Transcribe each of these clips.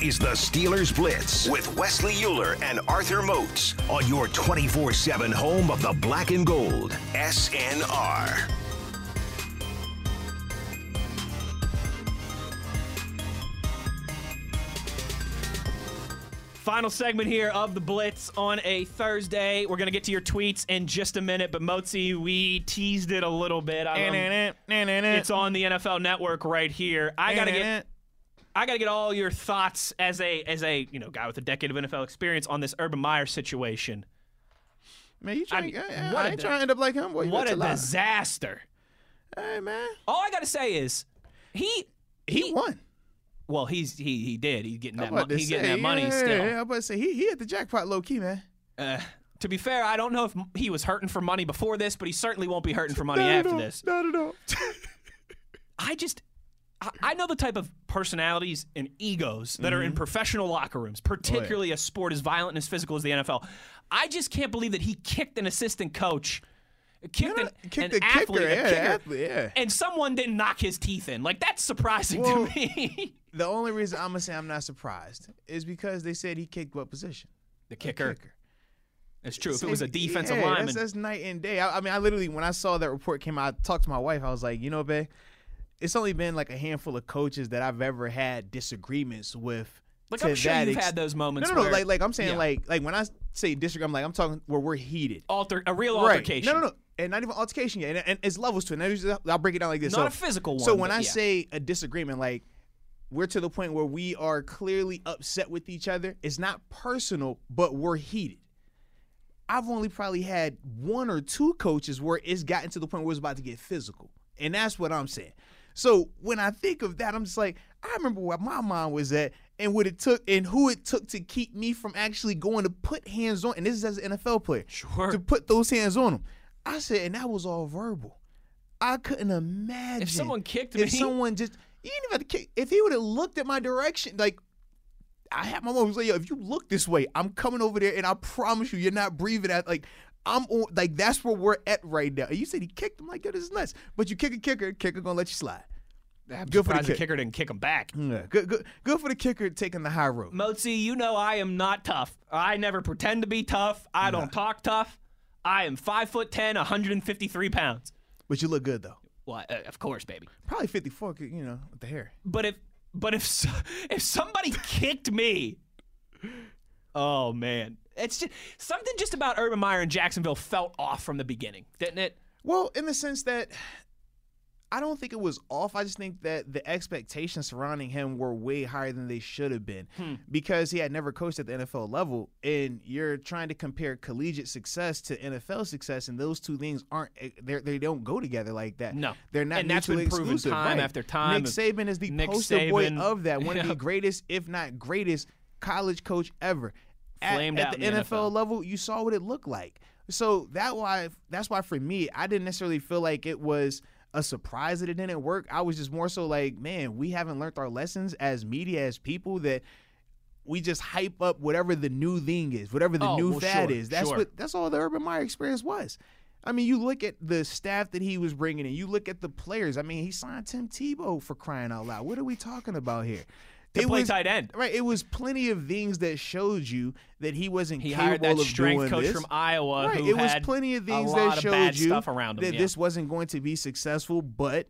This is the Steelers Blitz with Wesley Uhler and Arthur Moats on your 24 7 home of the black and gold. SNR. Final segment here of the Blitz on a Thursday. We're gonna get to your tweets in just a minute, but Motzi, we teased it a little bit. I- um, it's on the NFL Network right here. I gotta get, I gotta get all your thoughts as a as a you know guy with a decade of NFL experience on this Urban Meyer situation. Man, you trying? mean, I, what I ain't trying to end up like him. Boy, What a disaster! Hey man, All I gotta say is he he, won. Well, he's he he did. He's getting that I'm about mo- to he's getting that money yeah, still. I'm about to say he he hit the jackpot low key, man. Uh, to be fair, I don't know if he was hurting for money before this, but he certainly won't be hurting for money Not after all. this. Not at all. I just, I, know the type of personalities and egos that are in mm-hmm. professional locker rooms, particularly oh, a sport as violent and as physical as the NFL. I just can't believe that he kicked an assistant coach, kicked an, kicked an athlete, kicker, a yeah, kicker, athlete, yeah. and someone didn't knock his teeth in. Like that's surprising Well, to me. the only reason I'm gonna say I'm not surprised is because they said he kicked what position? the A kicker. That's true. If it was a defensive yeah, lineman, That's, that's night and day. I, I mean, I literally when I saw that report came out, I talked to my wife. I was like, you know, babe, it's only been like a handful of coaches that I've ever had disagreements with. like I'm sure you've ex- had those moments. No, no, no. where- Like, like I'm saying, Yeah. like, like when I say disagree, I'm like, I'm talking where we're heated. alter a real Right. altercation. No, no, no, and not even altercation yet. And, and it's levels to it. And I'll break it down like this. Not so, a physical one. So when I yeah. say a disagreement, like we're to the point where we are clearly upset with each other. It's not personal, but we're heated. I've only probably had one or two coaches where it's gotten to the point where it's about to get physical. And that's what I'm saying. So when I think of that, I'm just like, I remember where my mind was at and what it took and who it took to keep me from actually going to put hands on. And this is as an NFL player. Sure. To put those hands on him. I said, and that was all verbal. I couldn't imagine If someone kicked if me- If someone just you didn't even have to kick. If he would have looked at my direction, like I had my mom was like, "Yo, if you look this way, I'm coming over there, and I promise you, you're not breathing at like." I'm on, like that's where we're at right now. And you said he kicked him like yo, this is nuts. But you kick a kicker, kicker gonna let you slide. I'm Good for the surprised the kick. kicker didn't kick him back. Yeah, good, good, good for the kicker taking the high road. Mozi, you know I am not tough. I never pretend to be tough. I don't talk tough. I am five foot ten, 153 pounds. But you look good though. Well, uh, of course, baby. Probably 54, you know, with the hair. But if but if if somebody kicked me, oh man, it's just something just about Urban Meyer and Jacksonville felt off from the beginning, didn't it? Well, in the sense that I don't think it was off. I just think that the expectations surrounding him were way higher than they should have been Hmm. because he had never coached at the NFL level. And you're trying to compare collegiate success to NFL success, and those two things aren't they they don't go together like that. No. they're not. And that's been mutually proven exclusive, time right. after time Nick Saban is the Nick poster boy of that. One of the greatest, if not greatest, college coach ever. At, Flamed at out the in the NFL NFL. level, you saw what it looked like. So that why that's why for me, I didn't necessarily feel like it was a surprise that it didn't work. I was just more so like, man, we haven't learned our lessons as media, as people that we just hype up whatever the new thing is, whatever the Oh, new well, fad sure, is. That's sure. what that's all the Urban Meyer experience was. I mean, you look at the staff that he was bringing in. You look at the players. I mean, he signed Tim Tebow for crying out loud. What are we talking about here? To It play was- tight end. Right. It was plenty of things that showed you that he wasn't He capable hired that of strength coach this. from Iowa Right. It was plenty of things that of showed you stuff around him. that yeah. this wasn't going to be successful, but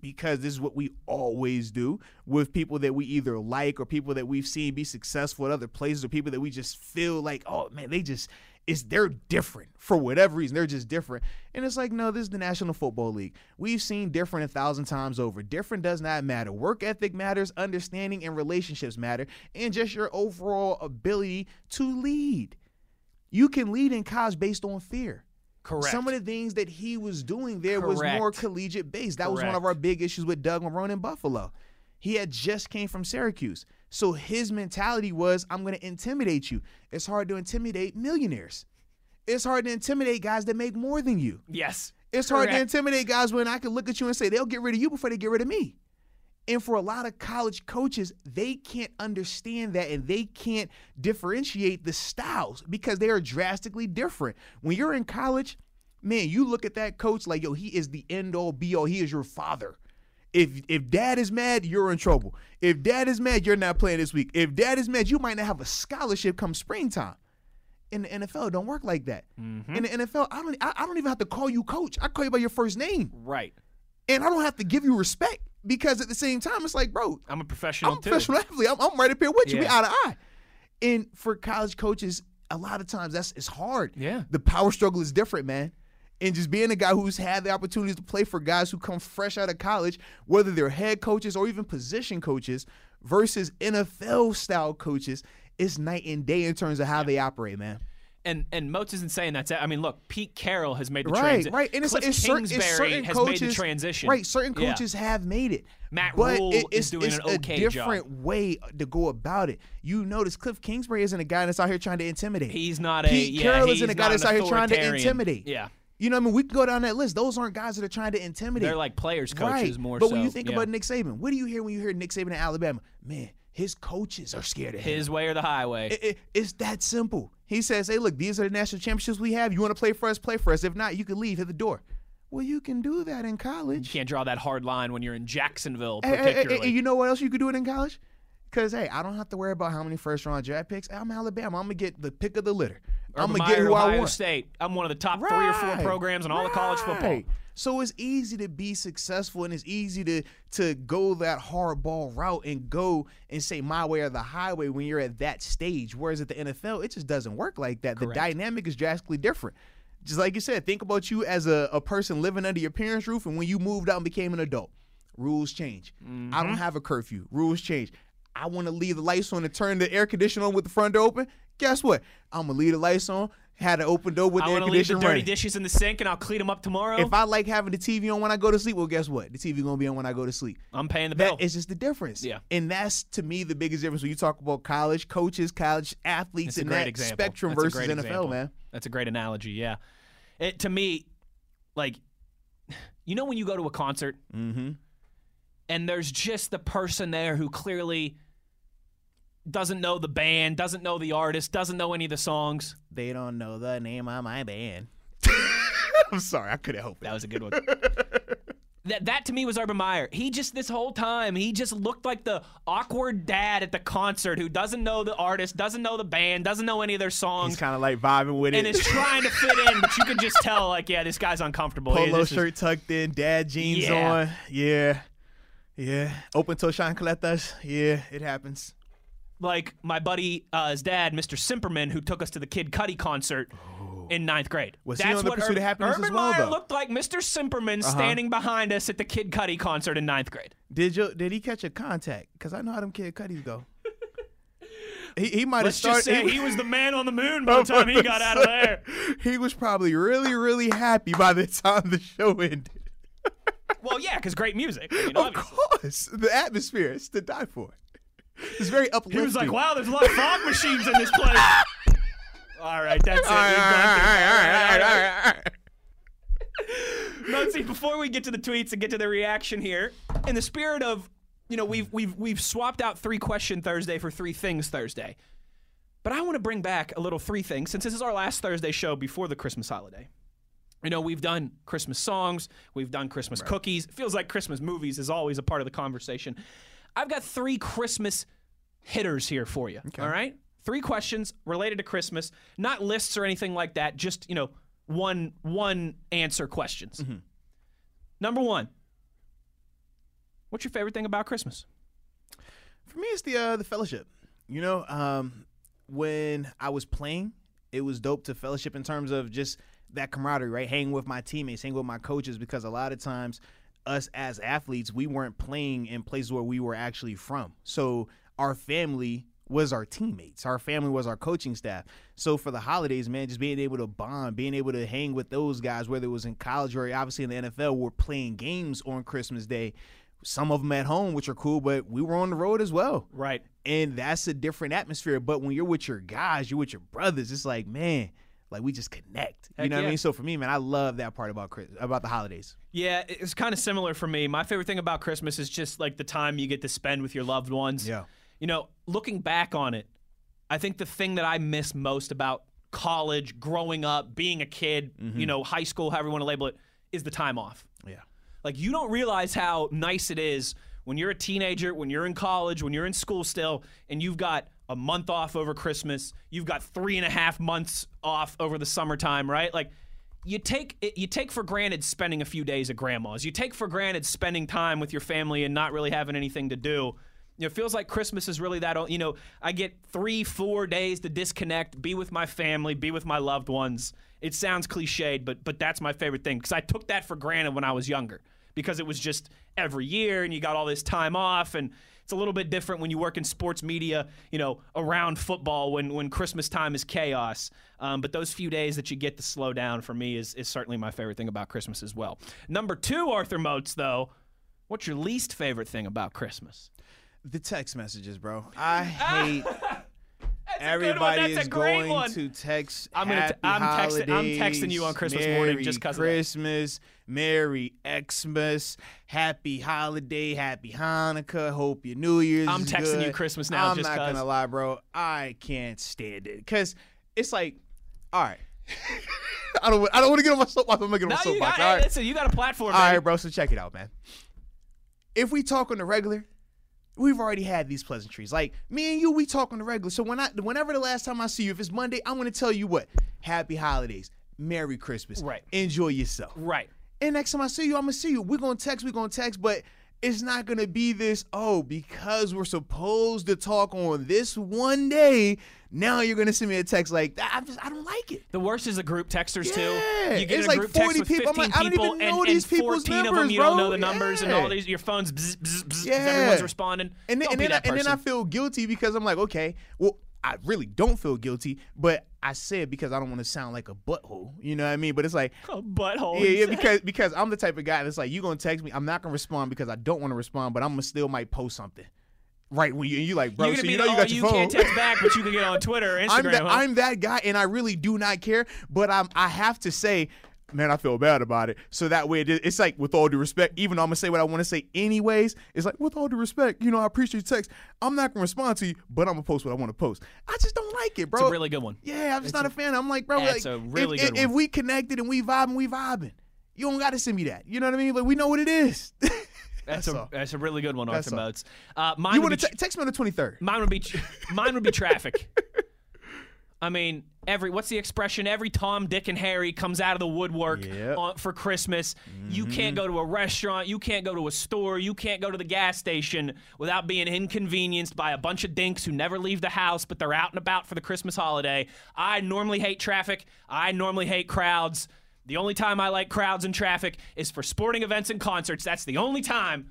because this is what we always do with people that we either like or people that we've seen be successful at other places or people that we just feel like, oh man, they just is they're different for whatever reason. They're just different. And it's like, no, this is the National Football League. We've seen different a thousand times over. Different does not matter. Work ethic matters, understanding and relationships matter, and just your overall ability to lead. You can lead in college based on fear. Correct. Some of the things that he was doing there was more collegiate based. That was one of our big issues with Doug Marrone in Buffalo. He had just came from Syracuse. So his mentality was, I'm going to intimidate you. It's hard to intimidate millionaires. It's hard to intimidate guys that make more than you. yes. It's hard to intimidate guys when I can look at you and say they'll get rid of you before they get rid of me. And for a lot of college coaches, they can't understand that and they can't differentiate the styles because they are drastically different. When you're in college, man, you look at that coach like, yo, he is the end all be all. He is your father. If if dad is mad, you're in trouble. If dad is mad, you're not playing this week. If dad is mad, you might not have a scholarship come springtime. In the NFL, it don't work like that. Mm-hmm. In the NFL, I don't I, I don't even have to call you coach. I call you by your first name. Right. And I don't have to give you respect because at the same time, it's like, bro, I'm a professional I'm a professional athlete. I'm, I'm right up here with you. We Yeah. eye to eye. And for college coaches, a lot of times that's it's hard. Yeah. The power struggle is different, man. And just being a guy who's had the opportunities to play for guys who come fresh out of college, whether they're head coaches or even position coaches, versus NFL style coaches, it's night and day in terms of how they operate, man. And and Moats isn't saying that's it. I mean, look, Pete Carroll has made the Right, transition. right. And it's, Cliff it's, certain, it's Kingsbury certain has coaches made the transition. Right, certain Yeah. coaches have made it. Matt but Rule it- is it's, doing it's an a different job. way to go about it. You notice Cliff Kingsbury isn't a guy that's out here trying to intimidate. He's not a Pete yeah, Carroll isn't a guy that's out here trying to intimidate. Yeah. You know what I mean? We can go down that list. Those aren't guys that are trying to intimidate. They're like players coaches right. more But so. when you think yeah. about Nick Saban, what do you hear when you hear Nick Saban in Alabama? Man, his coaches are scared of him. his way or the highway. It- it- it's that simple. He says, "Hey, look, these are the national championships we have. You want to play for us? Play for us. If not, you can leave. Hit the door." Well, you can do that in college. you can't draw that hard line when you're in Jacksonville, Hey, hey, hey, particularly. hey, you know what else you could do it in college? Because hey, I don't have to worry about how many first round draft picks. I'm Alabama. I'm gonna get the pick of the litter. I'm gonna get who I Ohio want. State. I'm one of the top three or four programs in all of college football. So it's easy to be successful and it's easy to to go that hardball route and go and say my way or the highway when you're at that stage. Whereas at the NFL, it just doesn't work like that. The dynamic is drastically different. Just like you said, think about you as a, a person living under your parents' roof and when you moved out and became an adult. Rules change. I Mm-hmm. don't have a curfew. Rules change. I want to leave the lights on and turn the air conditioner on with the front door open. Guess what? I'm gonna leave the lights on, had an open door with I the air to leave the conditioner dirty running. dishes in the sink and I'll clean them up tomorrow. If I like having the TV on when I go to sleep, well, guess what? The TV gonna be on when I go to sleep. I'm paying the bill. That is just the difference. Yeah. and that's to me the biggest difference when you talk about college coaches, college athletes, That's a in great that example. spectrum That's versus NFL, example. man. That's a great analogy. Yeah. It to me, like, you know when you go to a concert Mm-hmm. and there's just the person there who clearly doesn't know the band, doesn't know the artist, doesn't know any of the songs. They don't know the name of my band. I'm sorry, I couldn't help it. That was a good one. that that to me was Urban Meyer. He just this whole time he just looked like the awkward dad at the concert who doesn't know the artist, doesn't know the band, doesn't know any of their songs. He's kind of like vibing with it. and it. is trying to fit in. But you can just tell, like, yeah, this guy's uncomfortable. He- Polo this is- shirt tucked in, dad jeans Yeah. on. Yeah, yeah. Open toe shine chancletas. Yeah, it happens. Like my buddy, uh, his dad, Mr. Simperman, who took us to the Kid Cudi concert in ninth grade. Was he That's on the what Pursuit of Ur- Happiness Urban as well, Meyer though? looked like Mr. Simperman Uh-huh. standing behind us at the Kid Cudi concert in ninth grade. Did you? Did he catch a contact? Because I know how them kid cuddies go. he, he might have Let's started. just say he was the man on the moon by the time he got out of there. he was probably really, really happy by the time the show ended. Well, yeah, because great music. I mean, Of obviously. course, the atmosphere is to die for. It's very uplifting. He was like, "Wow, there's a lot of fog machines in this place." All right, that's it. All right, all right, all right, all right, all right. right, all right. No, see, before we get to the tweets and get to the reaction here, in the spirit of, you know, we've we've we've swapped out three question Thursday for three things Thursday, but I want to bring back a little three things since this is our last Thursday show before the Christmas holiday. You know, we've done Christmas songs, we've done Christmas cookies. It feels like Christmas movies is always a part of the conversation. I've got three Christmas hitters here for you. All right? Three questions related to Christmas, not lists or anything like that, just, you know, one one answer questions. Number 1. What's your favorite thing about Christmas? For me, it's the uh, the fellowship. You know, um, when I was playing, it was dope to fellowship in terms of just that camaraderie, right? Hanging with my teammates, hanging with my coaches, because a lot of times, us as athletes, we weren't playing in places where we were actually from. So our family was our teammates. Our family was our coaching staff. So for the holidays, man, just being able to bond, being able to hang with those guys, whether it was in college or obviously in the NFL, we're playing games on Christmas Day. Some of them at home, which are cool, but we were on the road as well Right. and that's a different atmosphere. But when you're with your guys, you're with your brothers. It's like, man, like we just connect. Heck you know what. I mean? So for me, man, I love that part about Chris, about the holidays. Yeah, it's kind of similar for me. My favorite thing about Christmas is just like the time you get to spend with your loved ones. Yeah. You know, looking back on it, I think the thing that I miss most about college, growing up, being a kid, mm-hmm. you know, high school, however you want to label it, is the time off. Yeah. Like you don't realize how nice it is when you're a teenager, when you're in college, when you're in school still, and you've got a month off over Christmas, you've got three and a half months off over the summertime, right? Like you take you take for granted spending a few days at grandma's. You take for granted spending time with your family and not really having anything to do. You know, it feels like Christmas is really that. You know, I get three, four days to disconnect, be with my family, be with my loved ones. It sounds cliched, but but that's my favorite thing because I took that for granted when I was younger because it was just every year and you got all this time off and it's a little bit different when you work in sports media, you know, around football when when Christmas time is chaos. Um, but those few days that you get to slow down for me is is certainly my favorite thing about Christmas as well. Number two, Arthur Moats, though, what's your least favorite thing about Christmas? The text messages, bro. I hate Everybody is going one. to text. I'm gonna. T- I'm texting. I'm texting you on Christmas Merry morning just because Christmas, Merry Xmas, Happy Holiday, Happy Hanukkah. Hope your New Year's. I'm texting good. you Christmas now. I'm just not cause. gonna lie, bro. I can't stand it because it's like, all right. I don't. I don't want to get on my soapbox. I'm gonna get on no, my soapbox. got, all right. listen, you got a platform. All baby. right, bro. So check it out, man. If we talk on the regular, we've already had these pleasantries. Like me and you, we talk on the regular. So when I, whenever the last time I see you, if it's Monday, I'm gonna tell you what: Happy Holidays, Merry Christmas, Right. Enjoy yourself. Right. And next time I see you, I'm gonna see you. We're gonna text. We're gonna text, but. It's not gonna be this, oh, because we're supposed to talk on this one day, now you're gonna send me a text like that. I just I don't like it. The worst is the group texters too. Yeah, You get it's a like group text 40 with people. I'm like, I don't people, even know and, these and people's 14 of them numbers, you don't know the numbers, and all these your phones. Bzz, bzz, bzz, Yeah. everyone's responding. And then, and, then I, and then I feel guilty because I'm like, okay, well, I really don't feel guilty, but I said because I don't want to sound like a butthole. You know what I mean? But it's like, a butthole. yeah, yeah, because because I'm the type of guy that's like, you gonna text me, I'm not gonna respond because I don't want to respond, but I'm gonna still might post something. Right when you you like, bro, so you the, know you oh, got you your phone. can't text back, but you can get on Twitter or Instagram. I'm that, huh? I'm that guy, and I really do not care. But I'm I have to say, man, I feel bad about it. So that way, it, it's like with all due respect, even though I'm gonna say what I want to say anyways. It's like with all due respect, you know, I appreciate your text. I'm not gonna respond to you, but I'm gonna post what I want to post. I just don't like it, bro. it's a really good one. yeah, I'm just not a, fan. I'm like, bro, That's like, a really if, good if, if we connected and we vibing, we vibing. You don't gotta send me that. You know what I mean? Like we know what it is. That's, That's a all. that's a really good one, Arthur. Moats. Uh, mine you would want to text me on the 23rd? Mine would be mine would be traffic. I mean, every what's the expression? Every Tom, Dick, and Harry comes out of the woodwork Yep. on, for Christmas. You can't mm-hmm. go to a restaurant. You can't go to a store. You can't go to the gas station without being inconvenienced by a bunch of dinks who never leave the house, but they're out and about for the Christmas holiday. I normally hate traffic. I normally hate crowds. The only time I like crowds and traffic is for sporting events and concerts. That's the only time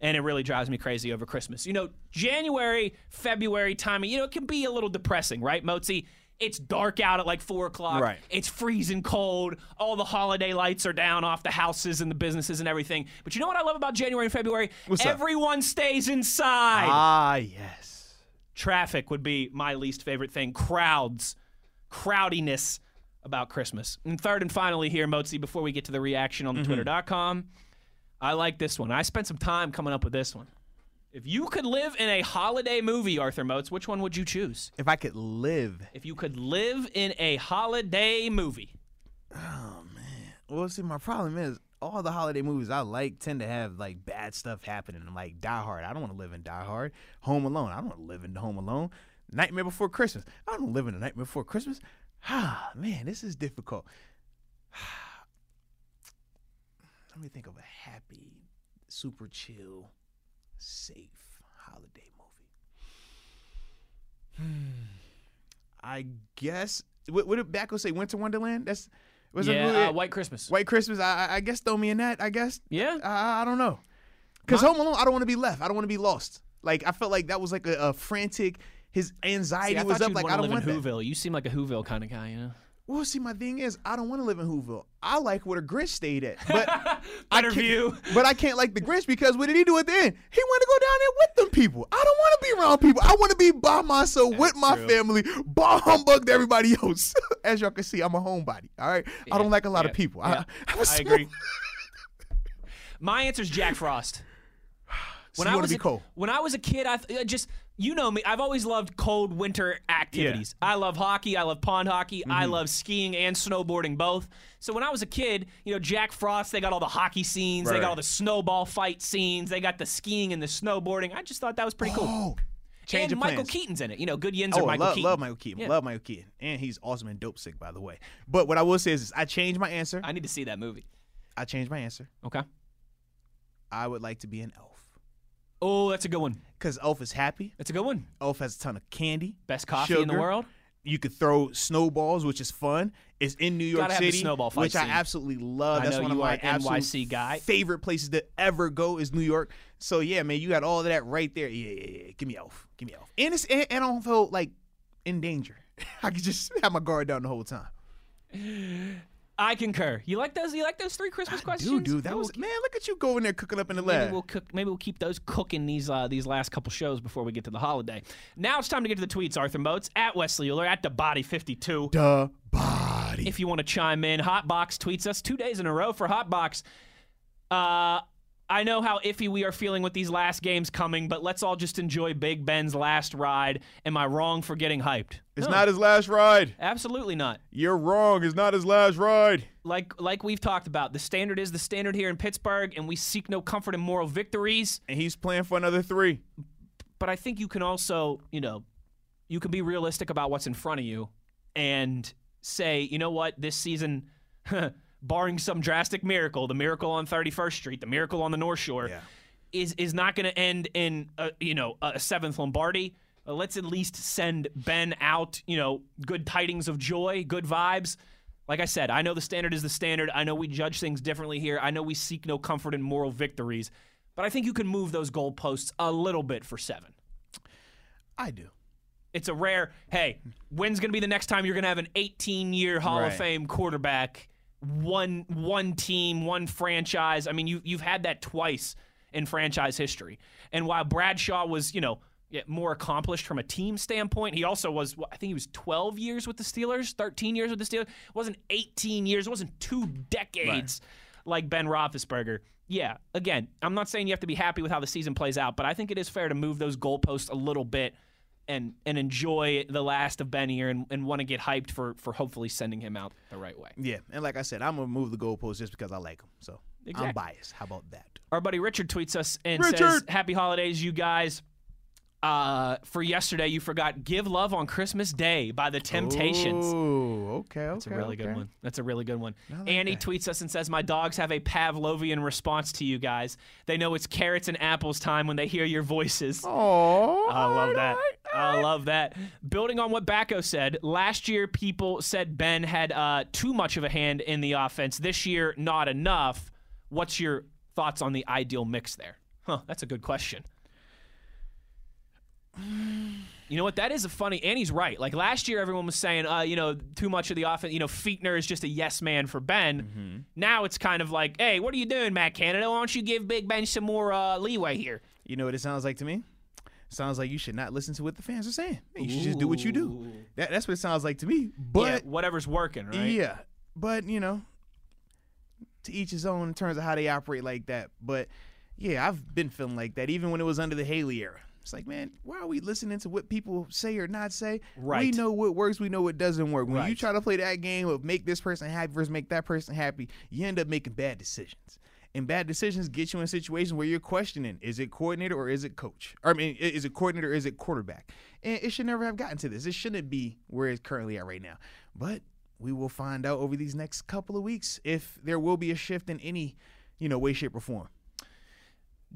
and it really drives me crazy over Christmas. You know, January, February timing, you know, it can be a little depressing, right, Mozi? It's dark out at like four o'clock. Right. It's freezing cold. All the holiday lights are down off the houses and the businesses and everything. But you know what I love about January and February? What's up? Everyone stays inside. Ah, yes. Traffic would be my least favorite thing. Crowds, crowdiness about Christmas. And third and finally here, Mozi, before we get to the reaction on the twitter.com, I like this one. I spent some time coming up with this one. If you could live in a holiday movie, Arthur Moats, which one would you choose? If I could live If you could live in a holiday movie. Oh man. Well, see, my problem is all the holiday movies I like tend to have like bad stuff happening. Like Die Hard, I don't want to live in Die Hard. Home Alone, I don't want to live in Home Alone. Nightmare Before Christmas, I don't live in a Nightmare Before Christmas. Ah, man, this is difficult. Let me think of a happy, super chill, safe holiday movie. Hmm. I guess. What, what did Backo say? Winter Wonderland. That's was that yeah, movie? uh, White Christmas. White Christmas. I, I- I guess throw me in that. I guess. Yeah. I, I don't know. Because Home Alone, I don't want to be left. I don't want to be lost. Like I felt like that was like a, a frantic. His anxiety See, was up. you'd Like wanna I don't live want in that. Whoville. You seem like a Whoville kind of guy, you know? Well, see, my thing is, I don't want to live in Whoville. I like where the Grinch stayed at, but I can't, view. But I can't like the Grinch because what did he do at the end? He wanted to go down there with them people. I don't want to be around people. I want to be by myself with my true. family, bah humbug to everybody else. As y'all can see, I'm a homebody. All right, I don't like a lot yeah, of people. yeah. I, I, I agree. My answer is Jack Frost. So When I was a, cold? when I was a kid, I th- I just you know me. I've always loved cold winter activities. I love hockey. I love pond hockey. I Mm-hmm. love skiing and snowboarding both. So when I was a kid, you know, Jack Frost, they got all the hockey scenes, they got all the snowball fight scenes, they got the skiing and the snowboarding. I just thought that was pretty cool. Oh, change and Michael plans. Keaton's in it. You know, good yins Oh, are Michael love, Keaton. love Michael Keaton. Yeah. Love Michael Keaton. And he's awesome and dope sick, by the way. But what I will say is, this, I changed my answer. I need to see that movie. I changed my answer. Okay. I would like to be an elf. Oh, that's a good one. Because Elf is happy. That's a good one. Elf has a ton of candy. Best coffee in the sugar. world. You could throw snowballs, which is fun. It's in New York Gotta have the City, snowball fight which I scene. absolutely love. I That's know one of you my are an absolute NYC guy. favorite places to ever go is New York. So yeah, man, you got all of that right there. Yeah, yeah, yeah. Give me Elf. Give me Elf. And it's and, and I don't feel like in danger. I could just have my guard down the whole time. I concur. You like those? You like those three Christmas questions? Dude, dude, that Maybe was we'll man. Look at you going there cooking up in the Maybe lab. we'll cook. Maybe we'll keep those cooking these uh, these last couple shows before we get to the holiday. Now it's time to get to the tweets. Arthur Moats at Wesley Uhler at the Body Fifty Two. the body. If you want to chime in, Hotbox tweets us two days in a row for Hotbox. Uh, I know how iffy we are feeling with these last games coming, but let's all just enjoy Big Ben's last ride. Am I wrong for getting hyped? It's No, not his last ride. absolutely not. You're wrong. It's not his last ride. Like like we've talked about, the standard is the standard here in Pittsburgh, and we seek no comfort in moral victories. And he's playing for another three. but I think you can also, you know, you can be realistic about what's in front of you and say, you know what, this season, barring some drastic miracle, the miracle on 31st Street, the miracle on the North Shore, Yeah. is is not going to end in, a, you know, a seventh Lombardi. Uh, let's at least send Ben out, you know, good tidings of joy, good vibes. Like I said, I know the standard is the standard. I know we judge things differently here. I know we seek no comfort in moral victories. But I think you can move those goalposts a little bit for seven. I do. It's a rare, hey, when's going to be the next time you're going to have an 18 year Hall of Fame quarterback, one one team, one franchise? I mean, you, you've had that twice in franchise history. And while Bradshaw was, you know, more accomplished from a team standpoint, he also was, I think he was 12 years with the Steelers, 13 years with the Steelers. It wasn't 18 years, it wasn't two decades like Ben Roethlisberger. Yeah, again, I'm not saying you have to be happy with how the season plays out, but I think it is fair to move those goalposts a little bit and and enjoy the last of Ben here and, and want to get hyped for for hopefully sending him out the right way. Yeah, and like I said, I'm gonna move the goalposts just because I like him. So I'm Exactly. biased. How about that? Our buddy Richard tweets us and says, "Happy holidays, you guys." Uh, for yesterday, you forgot "Give Love on Christmas Day" by the Temptations. Oh, okay, okay. That's a really good one. That's a really good one. like Andy that. tweets us and says, My dogs have a Pavlovian response to you guys. They know it's carrots and apples time when they hear your voices. Oh, I love that. I love that. Building on what Bacco said, last year people said Ben had uh, too much of a hand in the offense. This year, not enough. What's your thoughts on the ideal mix there? Huh, that's a good question. You know what? That is a funny. And he's right. Like last year, everyone was saying, uh, you know, too much of the offense. You know, Fichtner is just a yes man for Ben. Now it's kind of like, hey, what are you doing, Matt Canada? Why don't you give Big Ben some more uh, leeway here? You know what it sounds like to me? Sounds like you should not listen to what the fans are saying. You should just do what you do. That, that's what it sounds like to me. yeah, But whatever's working, right? yeah, but you know, to each his own in terms of how they operate like that. But yeah, I've been feeling like that even when it was under the Haley era. It's like, man, why are we listening to what people say or not say? We know what works. We know what doesn't work. When you try to play that game of make this person happy versus make that person happy, you end up making bad decisions. And bad decisions get you in situations where you're questioning: is it coordinator or is it coach? Or, I mean, is it coordinator or is it quarterback? And it should never have gotten to this. It shouldn't be where it's currently at right now. But we will find out over these next couple of weeks if there will be a shift in any, you know, way, shape, or form.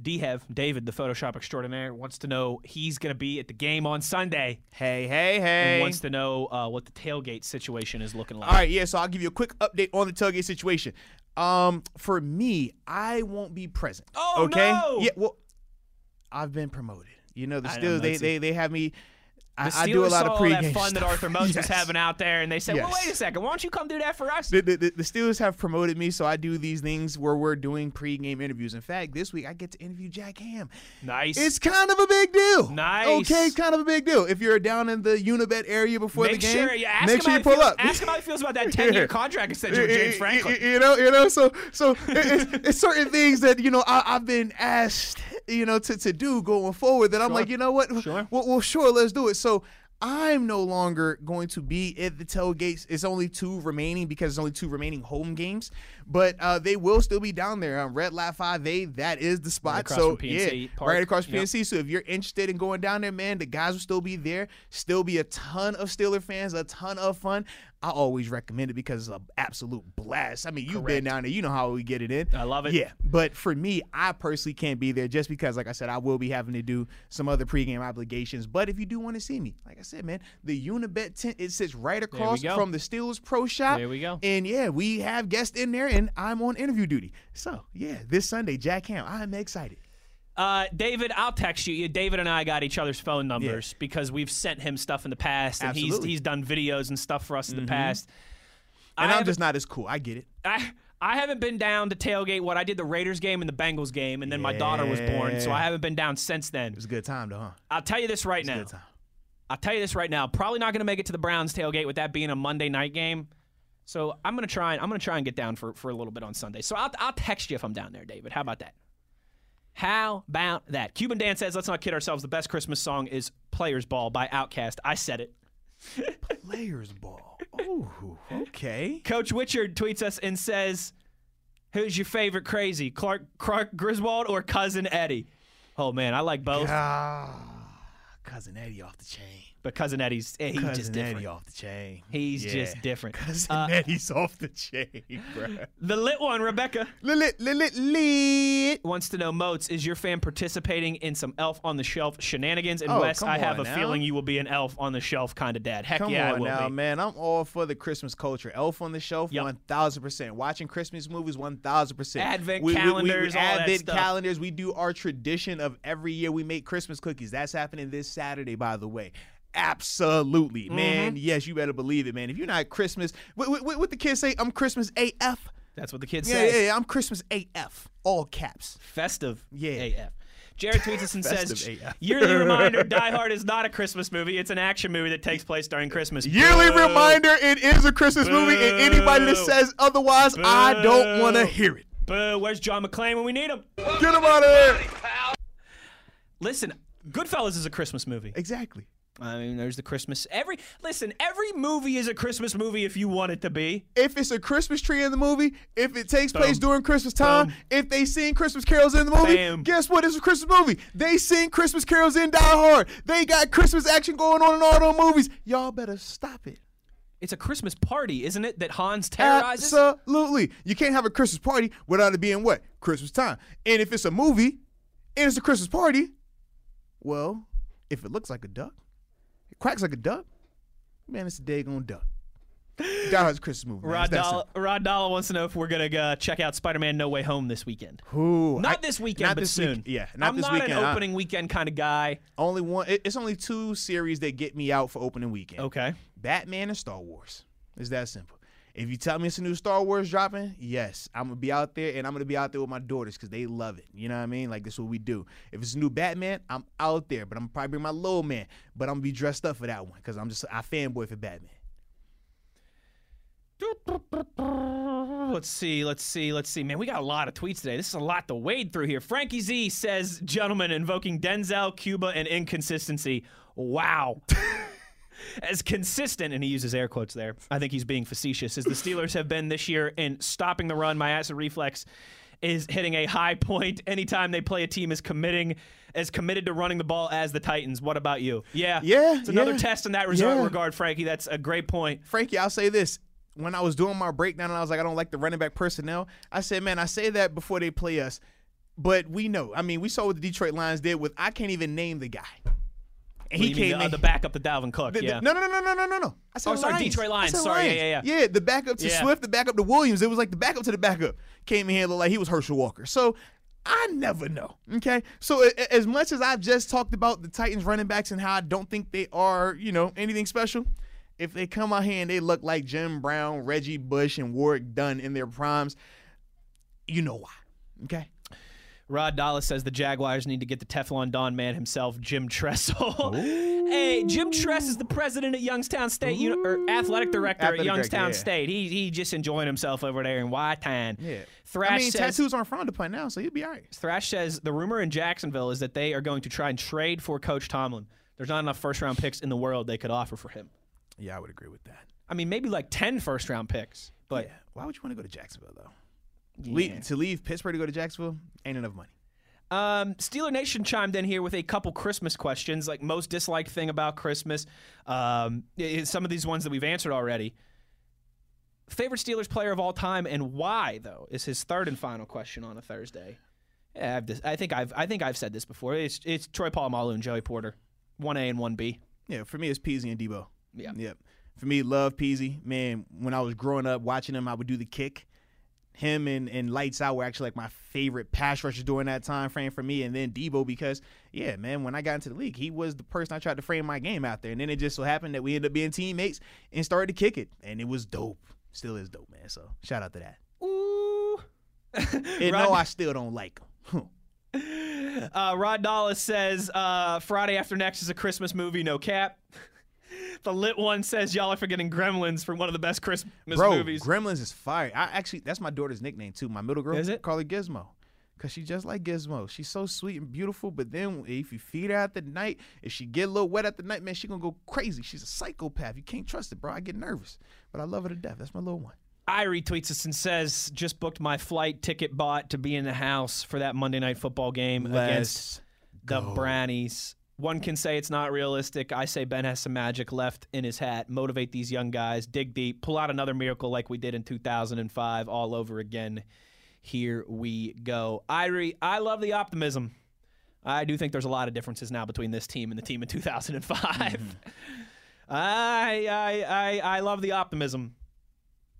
Dhev, David, the Photoshop extraordinaire, wants to know he's going to be at the game on Sunday Hey, hey, and hey! wants to know uh, what the tailgate situation is looking like. All right, yeah. So I'll give you a quick update on the tailgate situation. Um, for me, I won't be present. Oh, okay. no! Yeah. Well, I've been promoted. You know, the Steelers. They, they they have me. I, I do a lot of all pregame that fun that stuff. Arthur Moats was Yes. having out there, and they said, "Well, wait a second, why don't you come do that for us?" The, the, the, Steelers have promoted me, so I do these things where we're doing pregame interviews. In fact, this week I get to interview Jack Ham. nice. It's kind of a big deal. Nice. Okay, it's kind of a big deal. If you're down in the Unibet area before make the game, sure ask make sure you pull feels, up. Ask him how he feels about that ten-year Yeah. contract extension with James Franklin. You, you know, you know. So, so it, it's, it's certain things that you know I, I've been asked you know, to, to do going forward. That I'm Sure. like, you know what? Sure. Well, well, sure, let's do it. So I'm no longer going to be at the tailgates. It's only two remaining because it's only two remaining home games, but uh, they will still be down there. Um, Red Lat 5A, that is the spot. across so yeah, Park. right across Yep. PNC. So if you're interested in going down there, man, the guys will still be there. Still be a ton of Steeler fans, a ton of fun. I always recommend it because it's an absolute blast. I mean, you've been down there, you know how we get it in. I love it. Yeah, but for me, I personally can't be there just because, like I said, I will be having to do some other pregame obligations. But if you do want to see me, like I said, man, the Unibet tent it sits right across from the Steelers Pro Shop. There we go. And yeah, we have guests in there, and I'm on interview duty. So yeah, this Sunday, Jack Ham, I'm excited. Uh, David, I'll text you. David and I got each other's phone numbers because we've sent him stuff in the past, and he's Absolutely. Mm-hmm. he's done videos and stuff for us in the past. And I I'm just not as cool. I get it. I I haven't been down to tailgate what I did the Raiders game and the Bengals game, and then my daughter was born, so I haven't been down since then. It was a good time, though, huh? I'll tell you this right now. good time. I'll tell you this right now. Probably not going to make it to the Browns tailgate with that being a Monday night game. So I'm gonna try. and I'm gonna try and get down for, for a little bit on Sunday. So I'll I'll text you if I'm down there, David. How about that? How about that? Cuban Dan says, "Let's not kid ourselves. The best Christmas song is Players Ball by Outkast." I said it. Players ball. Oh, okay. Coach Witchard tweets us and says, "Who's your favorite crazy, Clark Clark Griswold or cousin Eddie?" Oh man, I like both, Ah, cousin Eddie off the chain. But cousin Eddie's eh, he's cousin just different. Eddie off the chain. He's Yeah. just different. Cousin Uh, Eddie's off the chain, bruh. the lit one, Rebecca. Lit, lit, lit, lit. wants to know, Moats, is your fan participating in some Elf on the Shelf shenanigans? And Oh, Wes, I have a now. feeling you will be an Elf on the Shelf kind of dad. Heck Come yeah, I on will now, be. man. I'm all for the Christmas culture. Elf on the shelf, Yep. one thousand percent. Watching Christmas movies, one thousand percent. Advent calendars, all that advent stuff. calendars. We do our tradition of every year we make Christmas cookies. That's happening this Saturday, by the way. Absolutely, Mm-hmm. man. Yes, you better believe it, man. If you're not Christmas, what, what, what the kids say? I'm Christmas AF. That's what the kids Yeah, say. yeah, yeah. I'm Christmas AF. All caps. Festive Yeah. AF. Jared tweets us and says, AF. yearly reminder, Die Hard is not a Christmas movie. It's an action movie that takes place during Christmas. Yearly Boo. reminder: It is a Christmas movie, and anybody that says otherwise, I don't want to hear it. Boo, where's John McClane when we need him? Get him out of there. Listen, Goodfellas is a Christmas movie. Exactly. I mean, there's the Christmas. Every Listen, every movie is a Christmas movie if you want it to be. If it's a Christmas tree in the movie, if it takes place during Christmas time, Boom. if they sing Christmas carols in the movie, Bam. guess what? It's a Christmas movie. They sing Christmas carols in Die Hard. They got Christmas action going on in all those movies. Y'all better stop it. It's a Christmas party, isn't it? That Hans terrorizes. Absolutely. You can't have a Christmas party without it being what? Christmas time. And if it's a movie and it's a Christmas party, well, if it looks like a duck, it quacks like a duck, man, it's a daggone duck. Die Hard's Christmas movie. Man. Rod It's Rod Dollar wants to know if we're gonna uh, check out Spider-Man: No Way Home this weekend. Ooh, Not I- this weekend, not but this soon. Week, yeah, not I'm this not weekend. an I- opening weekend kind of guy. only one. it- It's only two series that get me out for opening weekend. Okay. Batman and Star Wars. It's that simple. If you tell me it's a new Star Wars dropping, yes, I'm gonna be out there, and I'm gonna be out there with my daughters because they love it. You know what I mean? Like this is what we do. If it's a new Batman, I'm out there, but I'm probably bring my little man, but I'm gonna be dressed up for that one because I'm just I fanboy for Batman. Let's see, let's see, let's see. Man, we got a lot of tweets today. This is a lot to wade through here. Frankie Z says, gentlemen, invoking Denzel, Cuba, and inconsistency. Wow. As consistent, and he uses air quotes there, I think he's being facetious, as the Steelers have been this year in stopping the run. My acid reflex is hitting a high point anytime they play a team as committing as committed to running the ball as the Titans. What about you? Yeah. Yeah, It's another yeah, test in that yeah. regard, Frankie. That's a great point. Frankie, I'll say this. When I was doing my breakdown and I was like, I don't like the running back personnel, I said, man, I say that before they play us. But we know. I mean, we saw what the Detroit Lions did with I can't even name the guy. He do you mean, came the, in. uh, the backup to Dalvin Cook. The- the- yeah. no, no, no, no, no, no, no, no. I said Oh, sorry, Lions. Detroit Lions. Sorry, yeah, Lions. yeah, yeah. Yeah, the backup to Yeah. Swift, the backup to Williams. It was like the backup to the backup. Came in here looked like he was Herschel Walker. So I never know. Okay, so as much as I've just talked about the Titans running backs and how I don't think they are, you know, anything special. If they come out here and they look like Jim Brown, Reggie Bush, and Warrick Dunn in their primes, you know why. Okay. Rod Dallas says the Jaguars need to get the Teflon Don man himself, Jim Tressel. hey, Jim Tress is the president at Youngstown State, Uni- er, or athletic director Athletic at Youngstown director, yeah. State. He he just enjoying himself over there in Wytown. Yeah. Thrash I mean, says, tattoos aren't frowned upon now, so you'll be all right. Thrash says the rumor in Jacksonville is that they are going to try and trade for Coach Tomlin. There's not enough first round picks in the world they could offer for him. Yeah, I would agree with that. I mean, maybe like 10 first round picks, but yeah. Why would you want to go to Jacksonville though? Le- to leave Pittsburgh to go to Jacksonville ain't enough money. Um, Steeler Nation chimed in here with a couple Christmas questions, like most disliked thing about Christmas. Um, some of these ones that we've answered already. Favorite Steelers player of all time and why, though, is his third and final question on a Thursday. Yeah, I've dis- I think I've I think I've said this before. It's it's Troy Polamalu and Joey Porter, one A and one B. Yeah, for me it's Peasy and Debo. Yeah. Yep. For me, love Peasy. Man, when I was growing up watching him, I would do the kick. Him and, and Lights Out were actually like my favorite pass rushers during that time frame for me. And then Debo because, yeah, man, when I got into the league, he was the person I tried to frame my game out there. And then it just so happened that we ended up being teammates and started to kick it. And it was dope. Still is dope, man. So shout out to that. Ooh. And no, I still don't like him. Uh, Rod Dallas says uh, Friday After Next is a Christmas movie, no cap. the lit one says y'all are forgetting Gremlins for one of the best Christmas Bro, movies. Gremlins is fire. I actually that's my daughter's nickname too. My middle girl Is it? her Gizmo. Cause she just like Gizmo. She's so sweet and beautiful. But then if you feed her at the night, if she get a little wet at the night, man, she gonna go crazy. She's a psychopath. You can't trust it, bro. I get nervous. But I love her to death. That's my little one. I retweets us and says just booked my flight ticket bought to be in the house for that Monday night football game against the Brownies. One can say it's not realistic. I say Ben has some magic left in his hat. Motivate these young guys, dig deep, pull out another miracle like we did in 2005 all over again. Here we go. Irie, I love the optimism. I do think there's a lot of differences now between this team and the team in 2005. Mm-hmm. I, I, I, I love the optimism.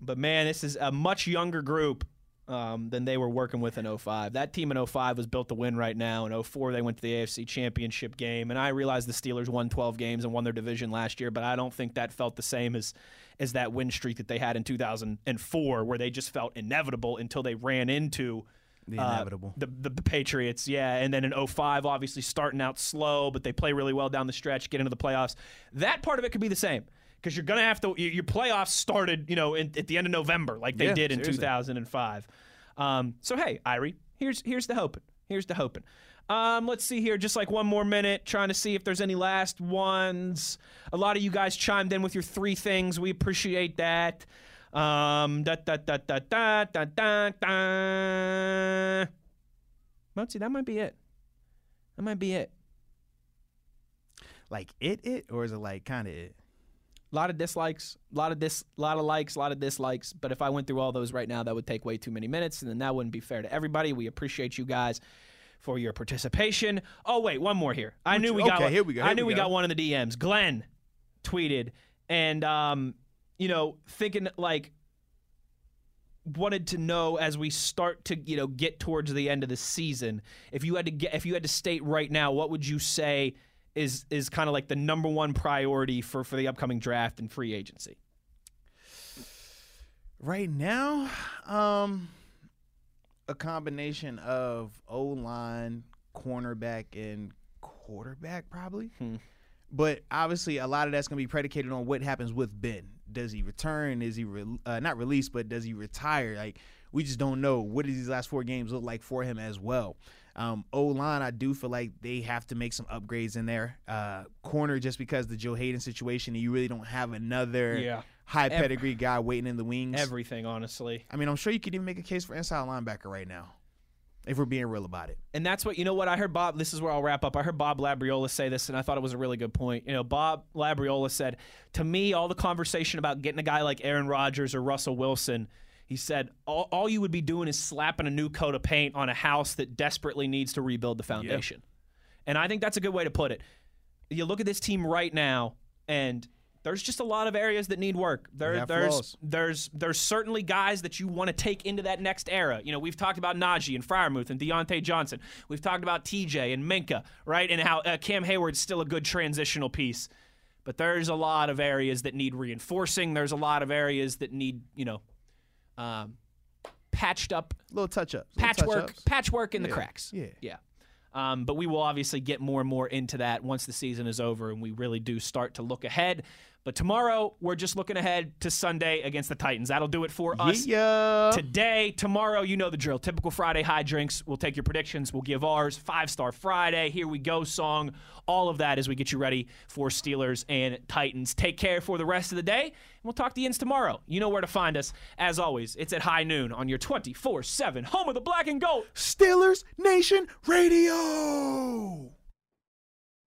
But man, this is a much younger group um, than they were working with in 05. That team in 05 was built to win right now. In 04, they went to the AFC Championship game. And I realize the Steelers won 12 games and won their division last year, but I don't think that felt the same as, as that win streak that they had in 2004, where they just felt inevitable until they ran into The uh, inevitable. the, the the Patriots, yeah, and then in 05, obviously starting out slow, but they play really well down the stretch, get into the playoffs. That part of it could be the same because you're gonna have to. Your playoffs started, you know, in, at the end of November, like they Yeah, did in seriously. 2005. Um, so hey, Irie, here's here's the hoping. Here's the hoping. Um, let's see here, just like one more minute, trying to see if there's any last ones. A lot of you guys chimed in with your three things. We appreciate that. Um, da da da da da da da da. Mozi, that might be it. That might be it. Like it it or is it like kinda it? A lot of dislikes, a lot of dis, a lot of likes, a lot of dislikes. But if I went through all those right now, that would take way too many minutes, and then that wouldn't be fair to everybody. We appreciate you guys for your participation. Oh wait, one more here. I knew we got. okay, one- here we go, I knew we we go. got one in the DMs. Glenn tweeted, and um, you know, thinking like wanted to know as we start to you know get towards the end of the season if you had to get if you had to state right now what would you say is is kind of like the number one priority for for the upcoming draft and free agency Right now, um, a combination of O line, cornerback, and quarterback probably. Hmm. But obviously, a lot of that's going to be predicated on what happens with Ben. Does he return? Is he re- uh, not released? But does he retire? Like we just don't know. What does these last four games look like for him as well? Um, o line, I do feel like they have to make some upgrades in there. Uh, corner, just because the Joe Haden situation, and you really don't have another Yeah. high pedigree guy waiting in the wings. everything honestly I mean, I'm sure you could even make a case for inside linebacker right now, if we're being real about it. and that's what you know what I heard Bob this is where I'll wrap up. I heard Bob Labriola say this and I thought it was a really good point. You know, Bob Labriola said, "To me, all the conversation about getting a guy like Aaron Rodgers or Russell Wilson, he said, all, all you would be doing is slapping a new coat of paint on a house that desperately needs to rebuild the foundation." And I think that's a good way to put it. You look at this team right now and there's just a lot of areas that need work. There, there's there's there's certainly guys that you want to take into that next era. You know, we've talked about Najee and Freiermuth and Diontae Johnson. We've talked about TJ and Minkah, right? And how uh, Cam Hayward's still a good transitional piece. But there's a lot of areas that need reinforcing. There's a lot of areas that need, you know, um, patched up, little touch ups, patchwork, patchwork in yeah. the cracks. Yeah, yeah. Um, but we will obviously get more and more into that once the season is over and we really do start to look ahead. But tomorrow, we're just looking ahead to Sunday against the Titans. That'll do it for us yeah. today. Tomorrow, you know the drill. Typical Friday high drinks. We'll take your predictions. We'll give ours. Five Star Friday. Here we go song. All of that as we get you ready for Steelers and Titans. Take care for the rest of the day. And we'll talk to you tomorrow. You know where to find us. As always, it's at high noon on your 24 7 home of the black and gold. Steelers Nation Radio.